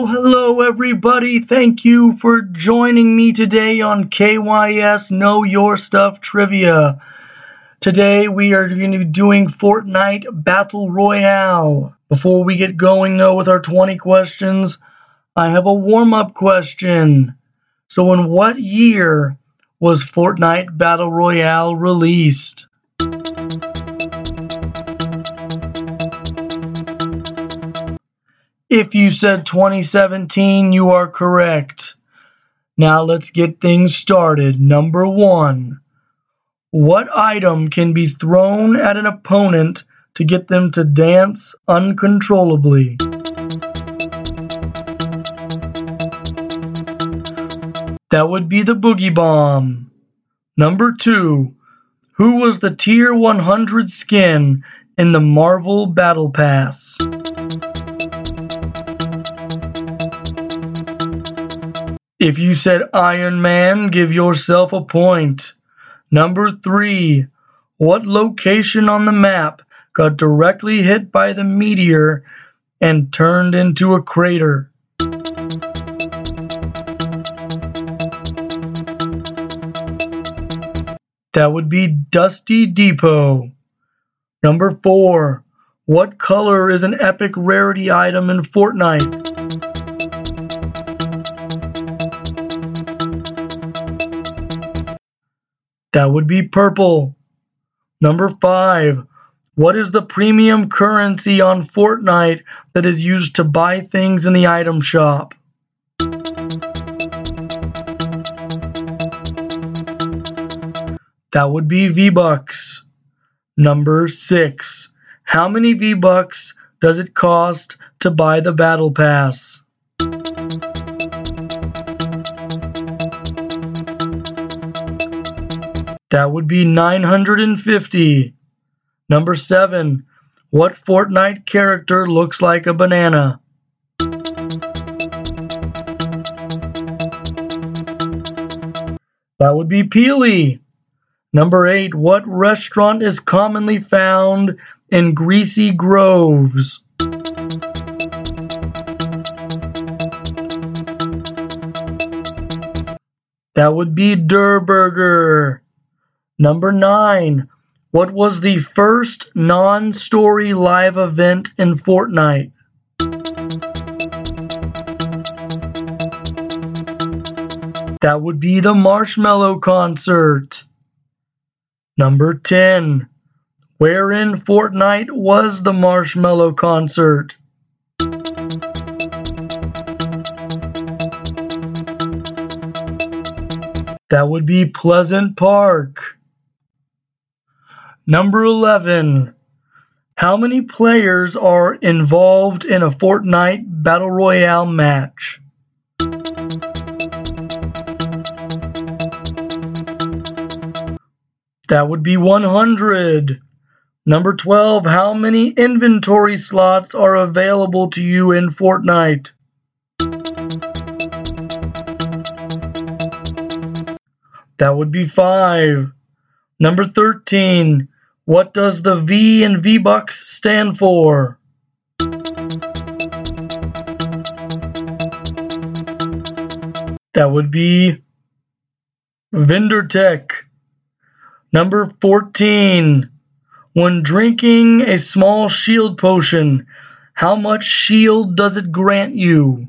Hello, everybody. Thank you for joining me today on KYS Know Your Stuff Trivia. Today we are going to be doing Fortnite Battle Royale. Before we get going, though, with our 20 questions, I have a warm up question. So, in what year was Fortnite Battle Royale released? If you said 2017, you are correct. Now let's get things started. Number one. What item can be thrown at an opponent to get them to dance uncontrollably? That would be the Boogie Bomb. Number two. Who was the Tier 100 skin in the Marvel Battle Pass? If you said Iron Man, give yourself a point. Number three, what location on the map got directly hit by the meteor and turned into a crater? That would be Dusty Depot. Number four, what color is an epic rarity item in Fortnite? That would be purple. Number five. What is the premium currency on Fortnite that is used to buy things in the item shop? That would be V-Bucks. Number six. How many V-Bucks does it cost to buy the Battle Pass? That would be 950. Number 7. What Fortnite character looks like a banana? That would be Peely. Number 8. What restaurant is commonly found in Greasy Groves? That would be Durr Burger. Number 9. What was the first non story live event in Fortnite? That would be the Marshmello concert. Number 10. Where in Fortnite was the Marshmello concert? That would be Pleasant Park. Number 11. How many players are involved in a Fortnite Battle Royale match? That would be 100. Number 12. How many inventory slots are available to you in Fortnite? That would be 5. Number 13. What does the V in V-Bucks stand for? That would be Vindertech. Number 14. When drinking a small shield potion, how much shield does it grant you?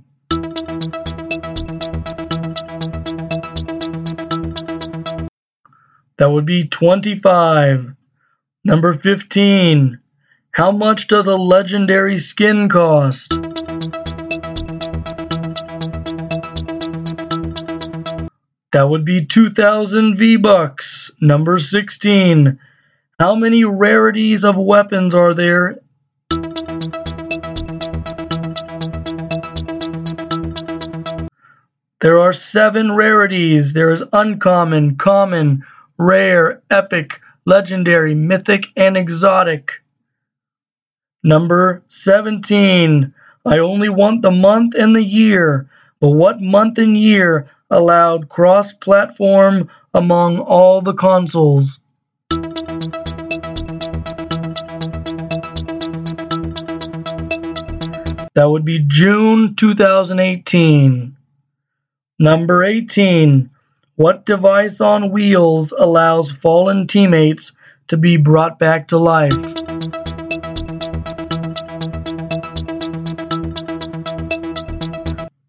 That would be 25. Number 15. How much does a legendary skin cost? That would be 2000 V-Bucks. Number 16. How many rarities of weapons are there? There are seven rarities. There is uncommon, common, rare, epic, legendary, mythic, and exotic. Number 17. I only want the month and the year, but what month and year allowed cross platform among all the consoles? That would be June 2018. Number 18. What device on wheels allows fallen teammates to be brought back to life?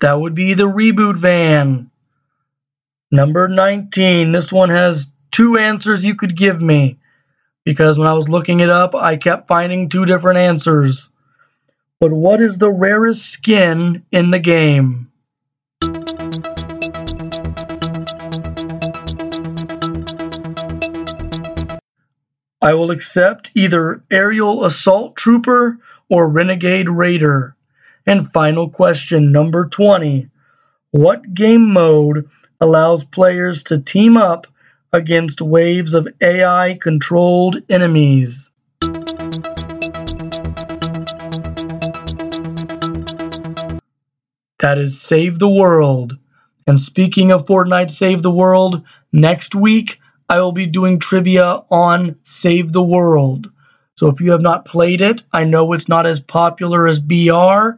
That would be the reboot van. Number 19. This one has two answers you could give me because when I was looking it up, I kept finding two different answers. But what is the rarest skin in the game? I will accept either Aerial Assault Trooper or Renegade Raider. And final question, number 20. What game mode allows players to team up against waves of AI controlled enemies? That is Save the World. And speaking of Fortnite Save the World, next week I will be doing trivia on Save the World. So if you have not played it, I know it's not as popular as BR,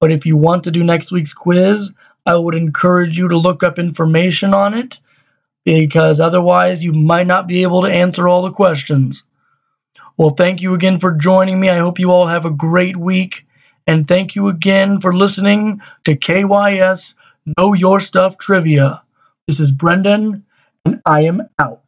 but if you want to do next week's quiz, I would encourage you to look up information on it because otherwise you might not be able to answer all the questions. Well, thank you again for joining me. I hope you all have a great week. And thank you again for listening to KYS Know Your Stuff Trivia. This is Brendan, and I am out.